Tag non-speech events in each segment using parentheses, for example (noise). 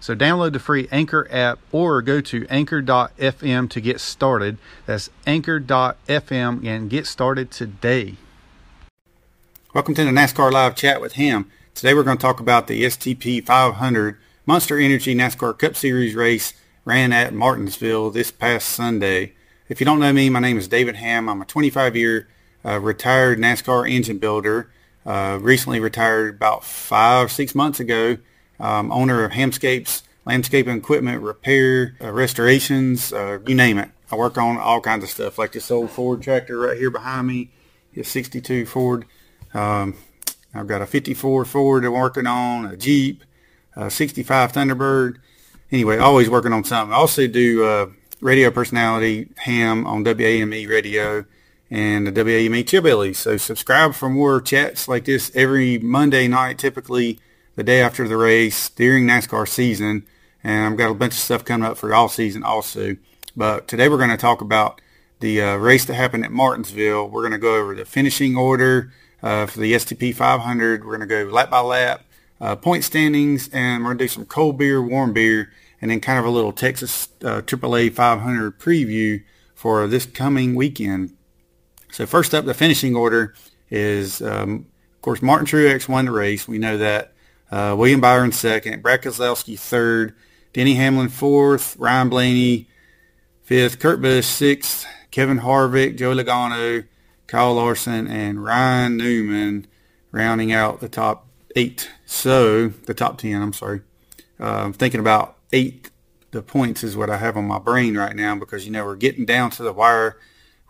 So download the free Anchor app or go to anchor.fm to get started. That's anchor.fm and get started today. Welcome to the NASCAR Live Chat with Hamm. Today we're going to talk about the STP 500 Monster Energy NASCAR Cup Series race ran at Martinsville this past Sunday. If you don't know me, my name is David Hamm. I'm a 25-year uh, retired NASCAR engine builder. Uh, recently retired about five, or six months ago um, owner of Hamscapes, landscaping equipment, repair, uh, restorations, uh, you name it. I work on all kinds of stuff, like this old Ford tractor right here behind me, a 62 Ford. Um, I've got a 54 Ford I'm working on, a Jeep, a 65 Thunderbird. Anyway, always working on something. I also do uh, radio personality, ham on WAME radio and the WAME Chillbillies. So subscribe for more chats like this every Monday night, typically the day after the race during NASCAR season. And I've got a bunch of stuff coming up for all season also. But today we're going to talk about the uh, race that happened at Martinsville. We're going to go over the finishing order uh, for the STP 500. We're going to go lap by lap, uh, point standings, and we're going to do some cold beer, warm beer, and then kind of a little Texas AAA uh, 500 preview for this coming weekend. So first up, the finishing order is, um, of course, Martin Truex won the race. We know that. Uh, William Byron second, Brad third, Denny Hamlin fourth, Ryan Blaney fifth, Kurt Busch sixth, Kevin Harvick, Joe Logano, Kyle Larson, and Ryan Newman rounding out the top eight. So the top ten. I'm sorry. Uh, I'm thinking about eight. The points is what I have on my brain right now because you know we're getting down to the wire.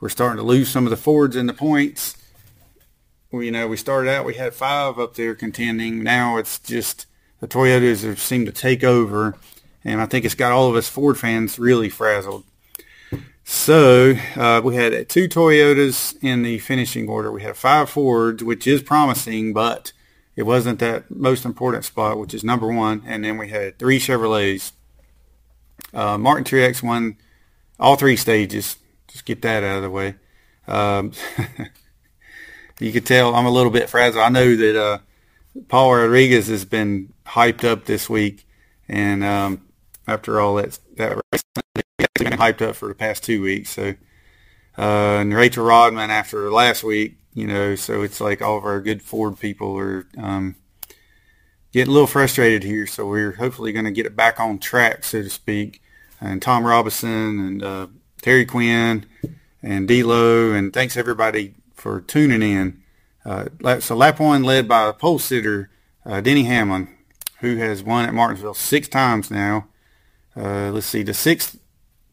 We're starting to lose some of the Fords in the points you know, we started out, we had five up there contending. Now it's just the Toyotas have seemed to take over, and I think it's got all of us Ford fans really frazzled. So uh, we had two Toyotas in the finishing order. We had five Fords, which is promising, but it wasn't that most important spot, which is number one. And then we had three Chevrolets. Uh, Martin Truex won all three stages. Just get that out of the way. Um, (laughs) you could tell I'm a little bit frazzled. I know that uh, Paul Rodriguez has been hyped up this week, and um, after all that that race, he's been hyped up for the past two weeks. So, uh, and Rachel Rodman after last week, you know, so it's like all of our good Ford people are um, getting a little frustrated here. So we're hopefully going to get it back on track, so to speak. And Tom Robinson and uh, Terry Quinn and D'Lo, and thanks everybody for tuning in. Uh, so lap one led by pole sitter uh, Denny Hamlin, who has won at Martinsville six times now. Uh, let's see, the sixth,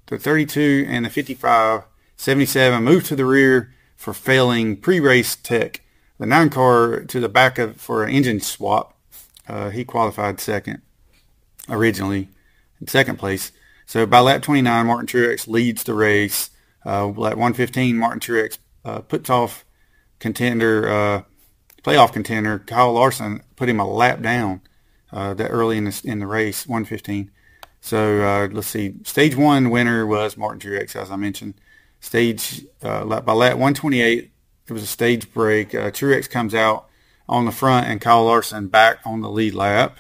the 32, and the 55, 77 moved to the rear for failing pre-race tech. The nine car to the back of for an engine swap. Uh, he qualified second originally, in second place. So by lap 29, Martin Truex leads the race. Uh, lap 115, Martin Truex uh, puts off contender, uh, playoff contender Kyle Larson, put him a lap down uh, that early in the in the race, 115. So uh, let's see. Stage one winner was Martin Truex, as I mentioned. Stage uh, by lap 128, it was a stage break. Uh, Truex comes out on the front, and Kyle Larson back on the lead lap.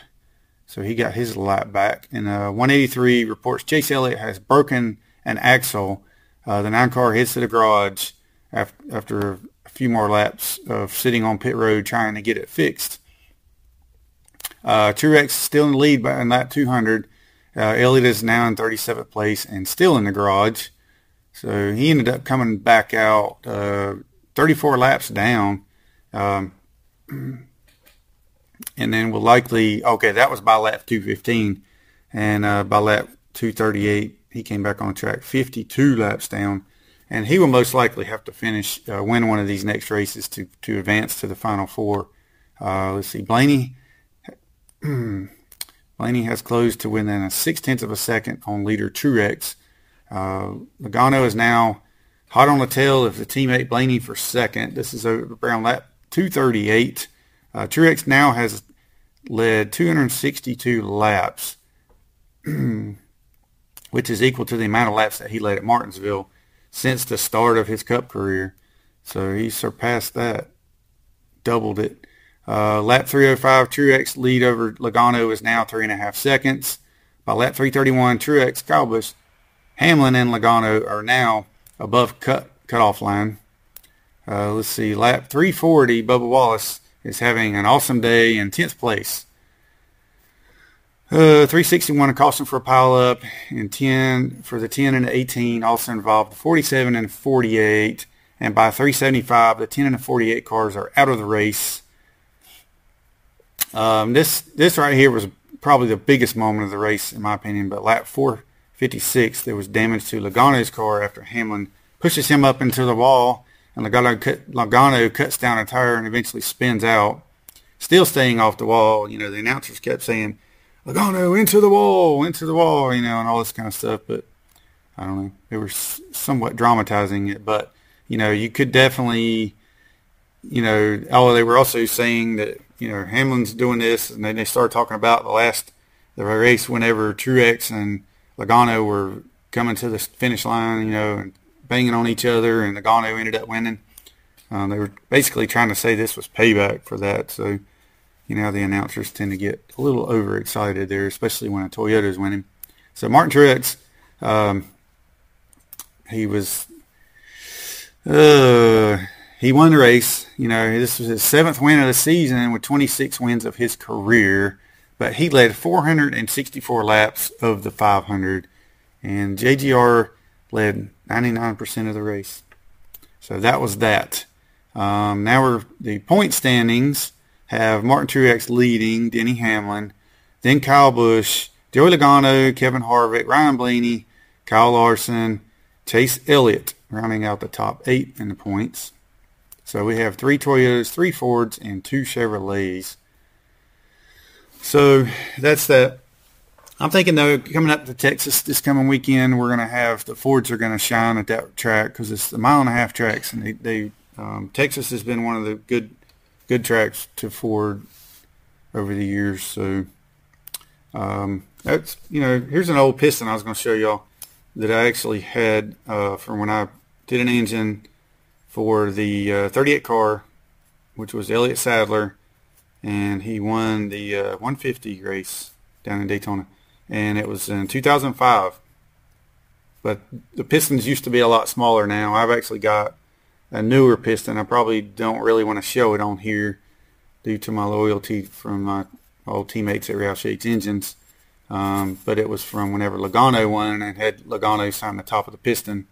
So he got his lap back. And uh, 183 reports Chase Elliott has broken an axle. Uh, the nine car hits to the garage after, a few more laps of sitting on pit road trying to get it fixed. Uh, Truex still in the lead by in lap 200. Uh, Elliott is now in 37th place and still in the garage. So he ended up coming back out uh, 34 laps down. Um, (clears throat) and then will likely, okay, that was by lap 215. And uh, by lap 238, he came back on track 52 laps down and he will most likely have to finish uh, win one of these next races to to advance to the final four. Uh, let's see, Blaney. (clears throat) Blaney has closed to within a six tenths of a second on leader Truex. Uh, Logano is now hot on the tail of the teammate Blaney for second. This is around lap 238. Uh, Truex now has led 262 laps, (clears throat) which is equal to the amount of laps that he led at Martinsville since the start of his Cup career. So he surpassed that, doubled it. Uh, lap 305, Truex lead over Logano is now three and a half seconds. By lap 331, Truex, Kyle Busch, Hamlin, and Logano are now above cut cutoff line. Uh, let's see, lap 340, Bubba Wallace is having an awesome day in 10th place. Uh, 361 a caution for a pile up and 10 for the 10 and the 18 also involved the 47 and 48 and by 375 the 10 and the 48 cars are out of the race. Um, this this right here was probably the biggest moment of the race in my opinion but lap 456 there was damage to Logano's car after Hamlin pushes him up into the wall and Logano, cut, Logano cuts down a tire and eventually spins out. Still staying off the wall you know the announcers kept saying Logano into the wall, into the wall, you know, and all this kind of stuff. But I don't know. They were somewhat dramatizing it, but you know, you could definitely, you know, oh, they were also saying that you know Hamlin's doing this, and then they started talking about the last the race whenever Truex and Logano were coming to the finish line, you know, and banging on each other, and Logano ended up winning. Um, they were basically trying to say this was payback for that. So you know, the announcers tend to get a little overexcited there, especially when a Toyota is winning. So Martin Truex, um, he was, uh, he won the race. You know, this was his seventh win of the season with 26 wins of his career, but he led 464 laps of the 500, and JGR led 99% of the race. So that was that. Um, now we're the point standings have Martin Truex leading, Denny Hamlin, then Kyle Busch, Joey Logano, Kevin Harvick, Ryan Blaney, Kyle Larson, Chase Elliott rounding out the top eight in the points. So we have three Toyotas, three Fords, and two Chevrolets. So that's that. I'm thinking though, coming up to Texas this coming weekend, we're going to have the Fords are going to shine at that track because it's a mile and a half tracks, and they, they um, Texas has been one of the good good tracks to Ford over the years. So um, that's you know here's an old piston I was going to show y'all that I actually had uh, from when I did an engine for the uh, 38 car, which was Elliott Sadler, and he won the uh, 150 race down in Daytona, and it was in 2005. But the pistons used to be a lot smaller now. I've actually got a newer piston. I probably don't really want to show it on here due to my loyalty from my old teammates at Roush Yates Engines. Um, but it was from whenever Logano won and had Logano sign the top of the piston.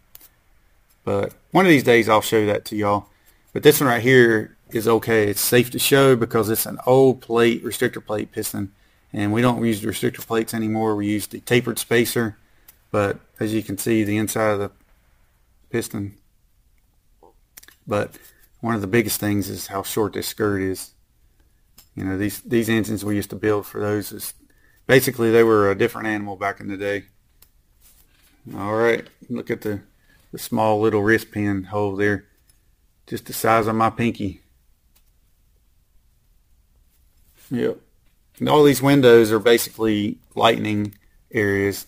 But one of these days I'll show that to y'all. But this one right here is okay. It's safe to show because it's an old plate, restrictor plate piston. And we don't use the restrictor plates anymore. We use the tapered spacer. But as you can see, the inside of the piston but one of the biggest things is how short this skirt is. You know, these these engines we used to build for those is basically they were a different animal back in the day. All right, look at the the small little wrist pin hole there, just the size of my pinky. Yep. And all these windows are basically lightning areas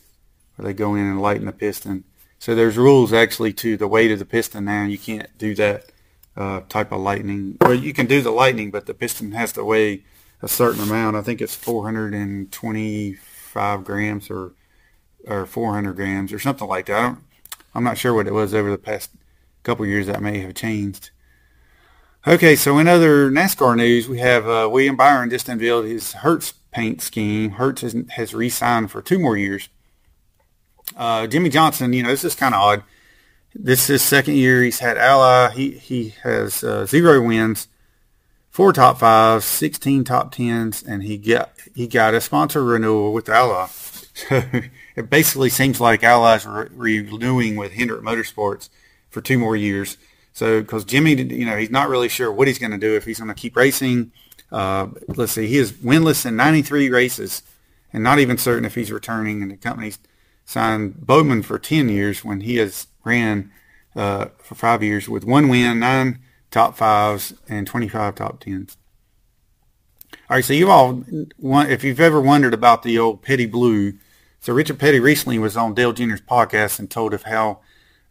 where they go in and lighten the piston. So there's rules actually to the weight of the piston now. You can't do that uh, type of lightning. Well, you can do the lightning, but the piston has to weigh a certain amount. I think it's 425 grams or or 400 grams or something like that. I don't, I'm not sure what it was over the past couple years. That may have changed. Okay, so in other NASCAR news, we have uh, William Byron just unveiled his Hertz paint scheme. Hertz has, has re-signed for two more years. Uh, Jimmie Johnson, you know, this is kind of odd. This is his second year. He's had Ally. He he has uh, zero wins, four top fives, sixteen top tens, and he got he got a sponsor renewal with Ally. So (laughs) it basically seems like Ally's re- renewing with Hendrick Motorsports for two more years. So because Jimmie, you know, he's not really sure what he's going to do if he's going to keep racing. Uh, let's see, he is winless in 93 races, and not even certain if he's returning. And the company's signed Bowman for 10 years when he has ran uh, for five years with one win, nine top fives, and 25 top tens. All right, so you all, if you've ever wondered about the old Petty Blue, so Richard Petty recently was on Dale Jr.'s podcast and told of how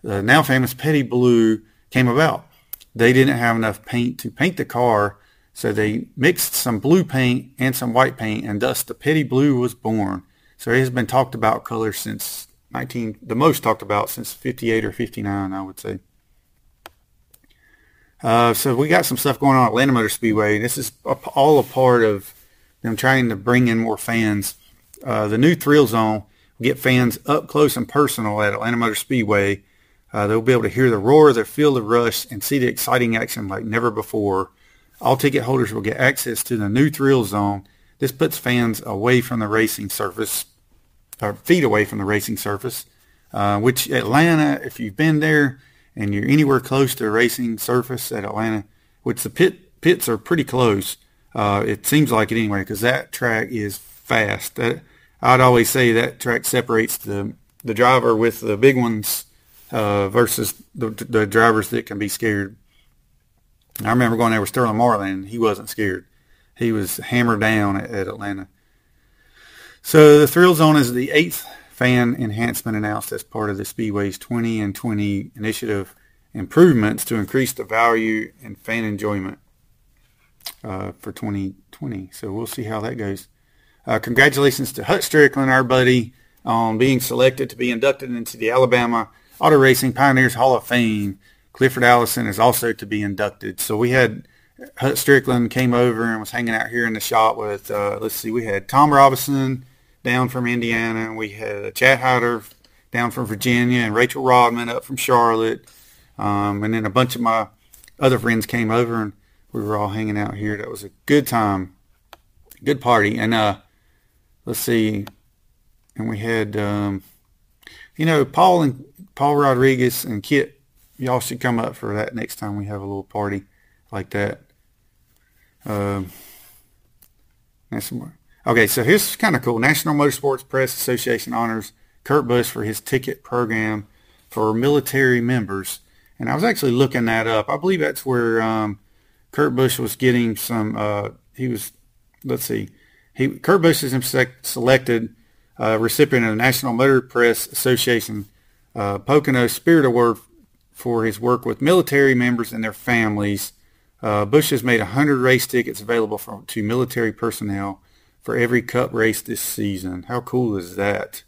the now famous Petty Blue came about. They didn't have enough paint to paint the car, so they mixed some blue paint and some white paint, and thus the Petty Blue was born. So it has been talked about color since 19, the most talked about since 58 or 59, I would say. Uh, so we got some stuff going on at Atlanta Motor Speedway. This is all a part of them trying to bring in more fans. Uh, the new Thrill Zone will get fans up close and personal at Atlanta Motor Speedway. Uh, they'll be able to hear the roar, the feel the rush, and see the exciting action like never before. All ticket holders will get access to the new Thrill Zone. This puts fans away from the racing surface, or feet away from the racing surface, uh, which Atlanta, if you've been there, and you're anywhere close to a racing surface at Atlanta, which the pit pits are pretty close. Uh, it seems like it anyway because that track is fast. That I'd always say that track separates the the driver with the big ones uh, versus the, the drivers that can be scared. I remember going there with Sterling Marlin. He wasn't scared. He was hammered down at, at Atlanta. So the Thrill Zone is the eighth fan enhancement announced as part of the Speedway's 20 and 20 initiative improvements to increase the value and fan enjoyment uh, for 2020. So we'll see how that goes. Uh, congratulations to Hut Strickland, our buddy, on being selected to be inducted into the Alabama Auto Racing Pioneers Hall of Fame. Clifford Allison is also to be inducted. So we had Hut Strickland came over and was hanging out here in the shop with, uh, let's see, we had Tom Robinson, down from Indiana. We had Chad Hyder down from Virginia and Rachel Rodman up from Charlotte. Um, and then a bunch of my other friends came over and we were all hanging out here. That was a good time, good party. And uh, let's see, and we had, um, you know, Paul and Paul Rodriguez and Kit. Y'all should come up for that next time we have a little party like that. Um, that's more. Okay, so here's kind of cool. National Motorsports Press Association honors Kurt Busch for his ticket program for military members. And I was actually looking that up. I believe that's where um, Kurt Busch was getting some. Uh, he was, let's see, he Kurt Busch is selected uh, recipient of the National Motor Press Association uh, Pocono Spirit Award for his work with military members and their families. Uh, Busch has made 100 race tickets available for, to military personnel for every cup race this season. How cool is that?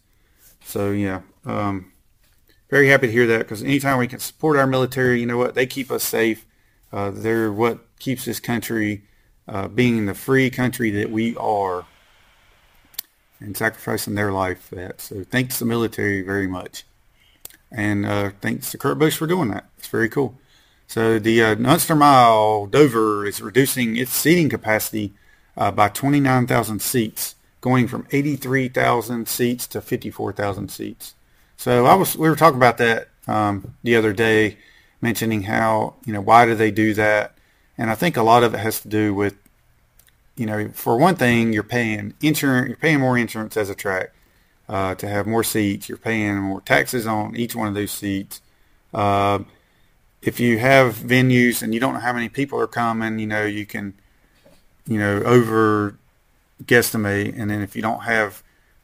So yeah, um, very happy to hear that because anytime we can support our military, you know what, they keep us safe. Uh, they're what keeps this country uh, being the free country that we are and sacrificing their life for that. So thanks to the military very much. And uh, thanks to Kurt Busch for doing that. It's very cool. So the uh, Mile Dover is reducing its seating capacity uh, by 29,000 seats, going from 83,000 seats to 54,000 seats. So I was we were talking about that um, the other day, mentioning how you know why do they do that, and I think a lot of it has to do with you know for one thing you're paying insurance you're paying more insurance as a track uh, to have more seats you're paying more taxes on each one of those seats. Uh, if you have venues and you don't know how many people are coming, you know you can you know, over guesstimate. And then if you don't have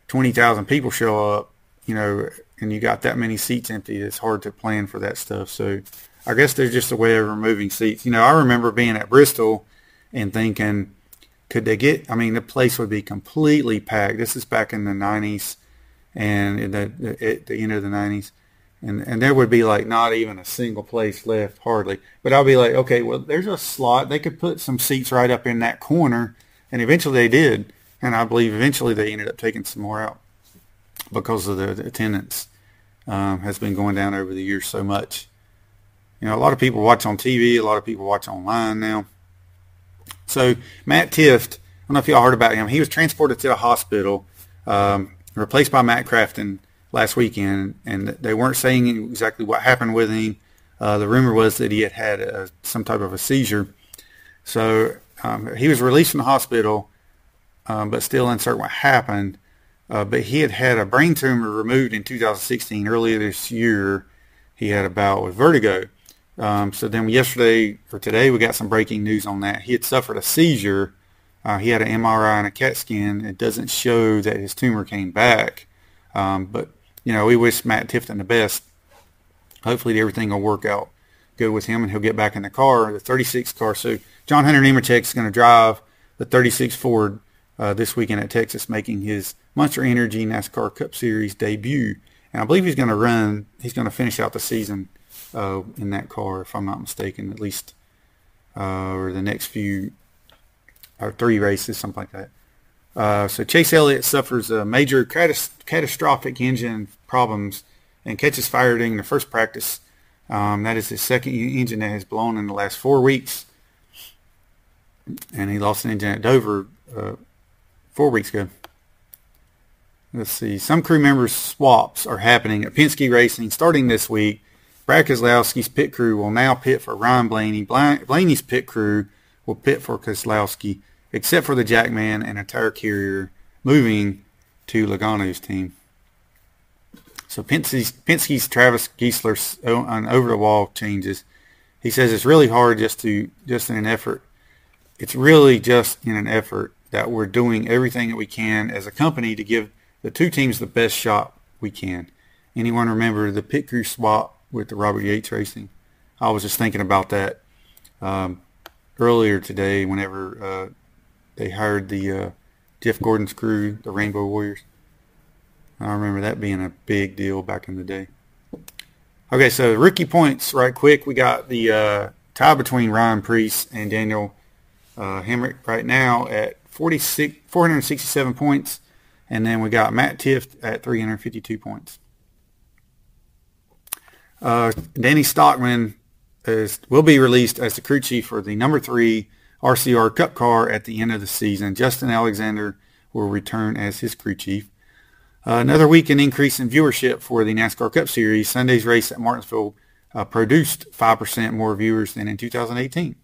20,000 people show up, you know, and you got that many seats empty, it's hard to plan for that stuff. So I guess there's just a way of removing seats. You know, I remember being at Bristol and thinking, could they get, I mean, the place would be completely packed. This is back in the 90s and in the, at the end of the 90s and and there would be like not even a single place left hardly. But i'll be like okay well there's a slot. They could put some seats right up in that corner. And eventually they did. And i believe eventually they ended up taking some more out because of the, the attendance um, has been going down over the years so much. You know a lot of people watch on tv a lot of people watch online now. So matt tifft i don't know if y'all heard about him. He was transported to the hospital um, replaced by matt crafton last weekend, and they weren't saying exactly what happened with him. Uh, the rumor was that he had had a, some type of a seizure. So um, he was released from the hospital, um, but still uncertain what happened. Uh, but he had had a brain tumor removed in 2016, earlier this year, he had a bout with vertigo. Um, so then yesterday or today we got some breaking news on that. He had suffered a seizure. Uh, he had an MRI and a CAT scan. It doesn't show that his tumor came back. Um, but, you know, we wish Matt Tifton the best. Hopefully everything will work out good with him and he'll get back in the car, the 36 car. So John Hunter Nemechek is going to drive the 36 Ford uh, this weekend at Texas, making his Monster Energy NASCAR Cup Series debut. And I believe he's going to run, he's going to finish out the season uh, in that car, if I'm not mistaken, at least, uh, or the next few, or three races, something like that. Uh, so Chase Elliott suffers a major catastrophic engine problems and catches fire during the first practice. Um, that is his second engine that has blown in the last four weeks. And he lost an engine at Dover uh, four weeks ago. Let's see. Some crew members swaps are happening at Penske Racing starting this week. Brad Keselowski's pit crew will now pit for Ryan Blaney. Blaney's pit crew will pit for Keselowski, except for the Jackman and a tire carrier moving to Logano's team. So Penske's, Penske's Travis Geisler on over the wall changes. He says it's really hard just to just in an effort. It's really just in an effort that we're doing everything that we can as a company to give the two teams the best shot we can. Anyone remember the pit crew swap with the Robert Yates Racing? I was just thinking about that um, earlier today whenever uh, they hired the uh, Jeff Gordon's crew, the Rainbow Warriors. I remember that being a big deal back in the day. Okay, so rookie points right quick. We got the uh, tie between Ryan Preece and Daniel uh, Hemric right now at 46, 467 points. And then we got Matt Tifft at 352 points. Uh, Danny Stockman is, will be released as the crew chief for the number three RCR Cup car at the end of the season. Justin Alexander will return as his crew chief. Uh, another weekend increase in viewership for the NASCAR Cup Series. Sunday's race at Martinsville uh, produced 5% more viewers than in 2018.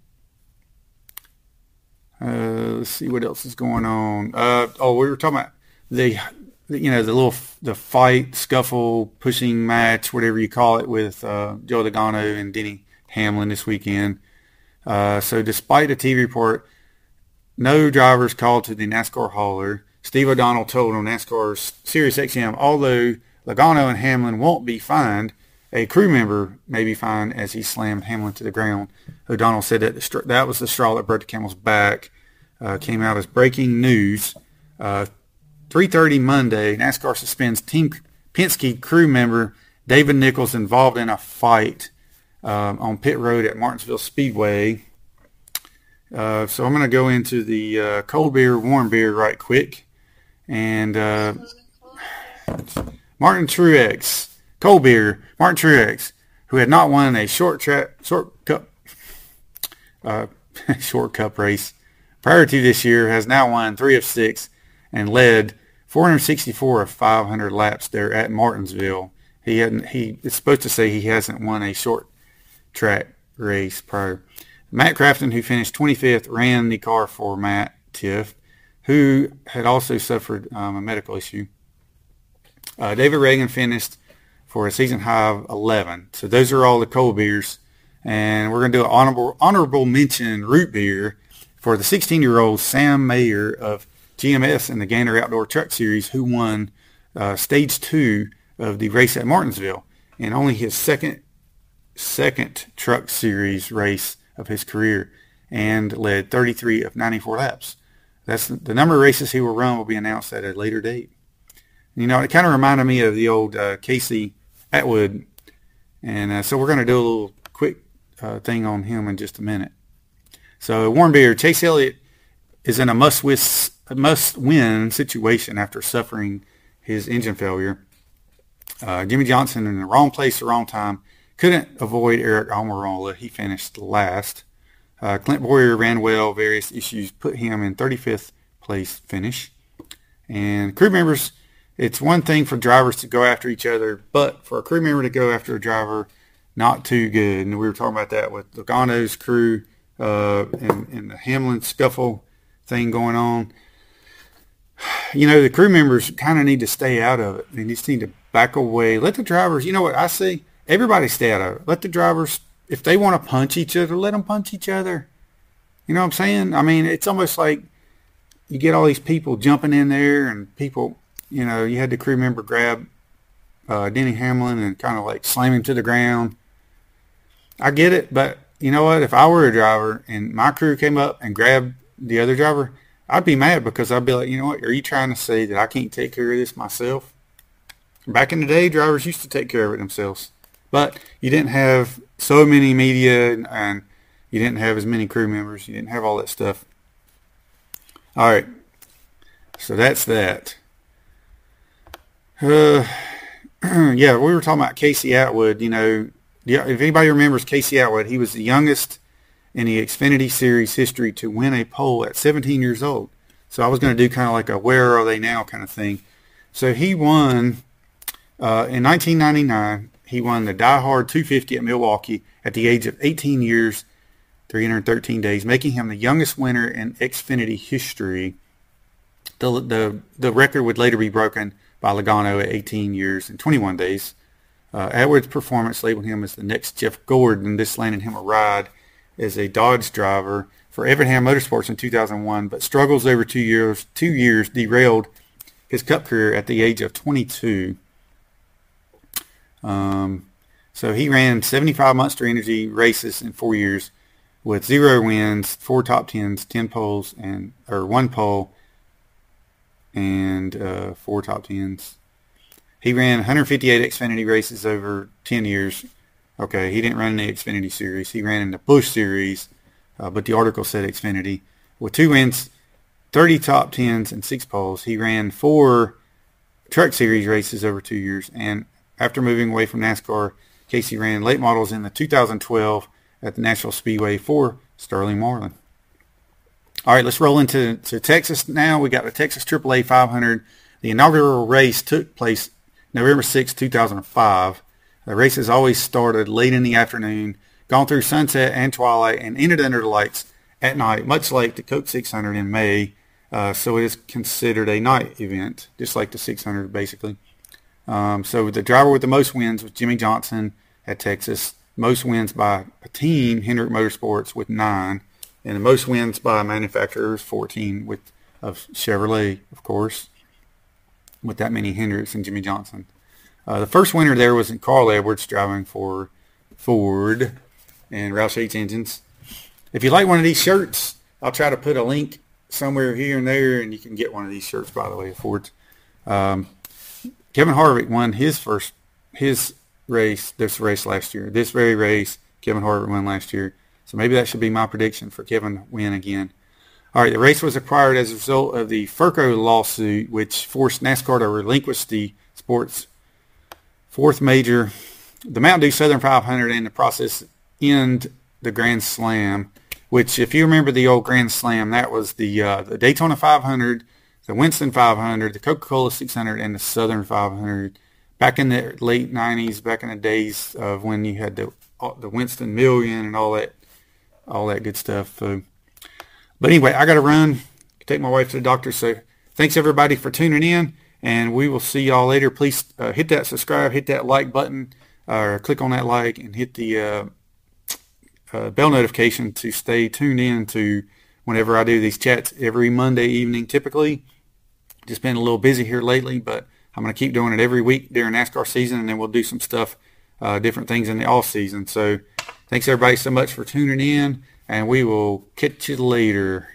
Uh, let's see what else is going on. Uh, oh, we were talking about the, you know, the little the fight, scuffle, pushing match, whatever you call it, with uh, Joe Logano and Denny Hamlin this weekend. Uh, so, despite a TV report, no drivers called to the NASCAR hauler. Steve O'Donnell told on NASCAR's Sirius XM, although Logano and Hamlin won't be fined, a crew member may be fined as he slammed Hamlin to the ground. O'Donnell said that that was the straw that broke the camel's back. Uh, came out as breaking news. Uh, 3.30 Monday, NASCAR suspends Team Penske crew member David Nichols involved in a fight um, on pit road at Martinsville Speedway. Uh, so I'm going to go into the uh, cold beer, warm beer right quick. And uh, Martin Truex, cold beer, Martin Truex, who had not won a short track, short cup, uh, (laughs) short cup race prior to this year, has now won three of six and led 464 of 500 laps there at Martinsville. He hadn't. He is supposed to say he hasn't won a short track race prior. Matt Crafton, who finished 25th, ran the car for Matt Tifft who had also suffered um, a medical issue. Uh, David Ragan finished for a season high of 11. So those are all the cold beers. And we're going to do an honorable, honorable mention root beer for the 16-year-old Sam Mayer of GMS in the Gander Outdoor Truck Series who won uh, stage two of the race at Martinsville and only his second second truck series race of his career and led 33 of 94 laps. That's the number of races he will run will be announced at a later date. You know, it kind of reminded me of the old uh, Casey Atwood, and uh, so we're going to do a little quick uh, thing on him in just a minute. So Warren Beer, Chase Elliott is in a must-win must-win situation after suffering his engine failure. Uh, Jimmie Johnson in the wrong place, the wrong time, couldn't avoid Aric Almirola. He finished last. Uh, Clint Bowyer ran well. Various issues put him in 35th place finish. And crew members, it's one thing for drivers to go after each other, but for a crew member to go after a driver, not too good. And we were talking about that with Logano's crew uh, and, and the Hamlin scuffle thing going on. You know, the crew members kind of need to stay out of it. They just need to back away. Let the drivers, you know what I see? Everybody stay out of it. Let the drivers, if they want to punch each other, let them punch each other. You know what I'm saying? I mean, it's almost like you get all these people jumping in there and people, you know, you had the crew member grab uh, Denny Hamlin and kind of like slam him to the ground. I get it, but you know what? If I were a driver and my crew came up and grabbed the other driver, I'd be mad because I'd be like, you know what? Are you trying to say that I can't take care of this myself? Back in the day, drivers used to take care of it themselves, but you didn't have so many media and you didn't have as many crew members. You didn't have all that stuff. All right. So that's that. Uh, (clears throat) yeah, we were talking about Casey Atwood. You know, if anybody remembers Casey Atwood, he was the youngest in the Xfinity Series history to win a pole at 17 years old. So I was going to do kind of like a where are they now kind of thing. So he won uh, in 1999. He won the Die Hard 250 at Milwaukee at the age of 18 years, 313 days, making him the youngest winner in Xfinity history. The, the, the record would later be broken by Logano at 18 years and 21 days. Uh, Atwood's performance labeled him as the next Jeff Gordon. This landed him a ride as a Dodge driver for Evernham Motorsports in 2001, but struggles over two years, two years derailed his Cup career at the age of 22. Um, so he ran 75 Monster Energy races in four years with zero wins, four top tens, 10 poles, and or one pole, and uh, four top tens. He ran 158 Xfinity races over 10 years. Okay, he didn't run in the Xfinity Series. He ran in the Busch Series, uh, but the article said Xfinity. With two wins, 30 top tens, and six poles, he ran four Truck Series races over two years. And after moving away from NASCAR, Casey ran late models in the 2012 at the National Speedway for Sterling Marlin. All right, let's roll into to Texas now. We got the Texas AAA 500. The inaugural race took place November 6, 2005. The race has always started late in the afternoon, gone through sunset and twilight, and ended under the lights at night, much like the Coke 600 in May. Uh, so it is considered a night event, just like the 600 basically. Um, so the driver with the most wins was Jimmie Johnson at Texas. Most wins by a team, Hendrick Motorsports, with nine. And the most wins by manufacturers, 14, with of Chevrolet, of course with that many Hendricks and Jimmie Johnson. Uh, the first winner there was in Carl Edwards driving for Ford and Roush H engines. If you like one of these shirts, I'll try to put a link somewhere here and there, and you can get one of these shirts. By the way, Ford. Um, Kevin Harvick won his first his race this race last year. This very race, Kevin Harvick won last year. So maybe that should be my prediction for Kevin win again. All right, the race was acquired as a result of the Ferko lawsuit, which forced NASCAR to relinquish the sport's fourth major, the Mountain Dew Southern 500, and the process end the Grand Slam. Which, if you remember the old Grand Slam, that was the uh, the Daytona 500, the Winston 500, the Coca-Cola 600, and the Southern 500. Back in the late 90s, back in the days of when you had the the Winston Million and all that all that good stuff. So but anyway, I got to run, take my wife to the doctor. So thanks everybody for tuning in, and we will see y'all later. Please uh, hit that subscribe, hit that like button, or click on that like, and hit the uh, uh, bell notification to stay tuned in to whenever I do these chats every Monday evening. Typically, just been a little busy here lately, but I'm going to keep doing it every week during NASCAR season, and then we'll do some stuff, uh, different things in the off season. So thanks everybody so much for tuning in and we will catch you later.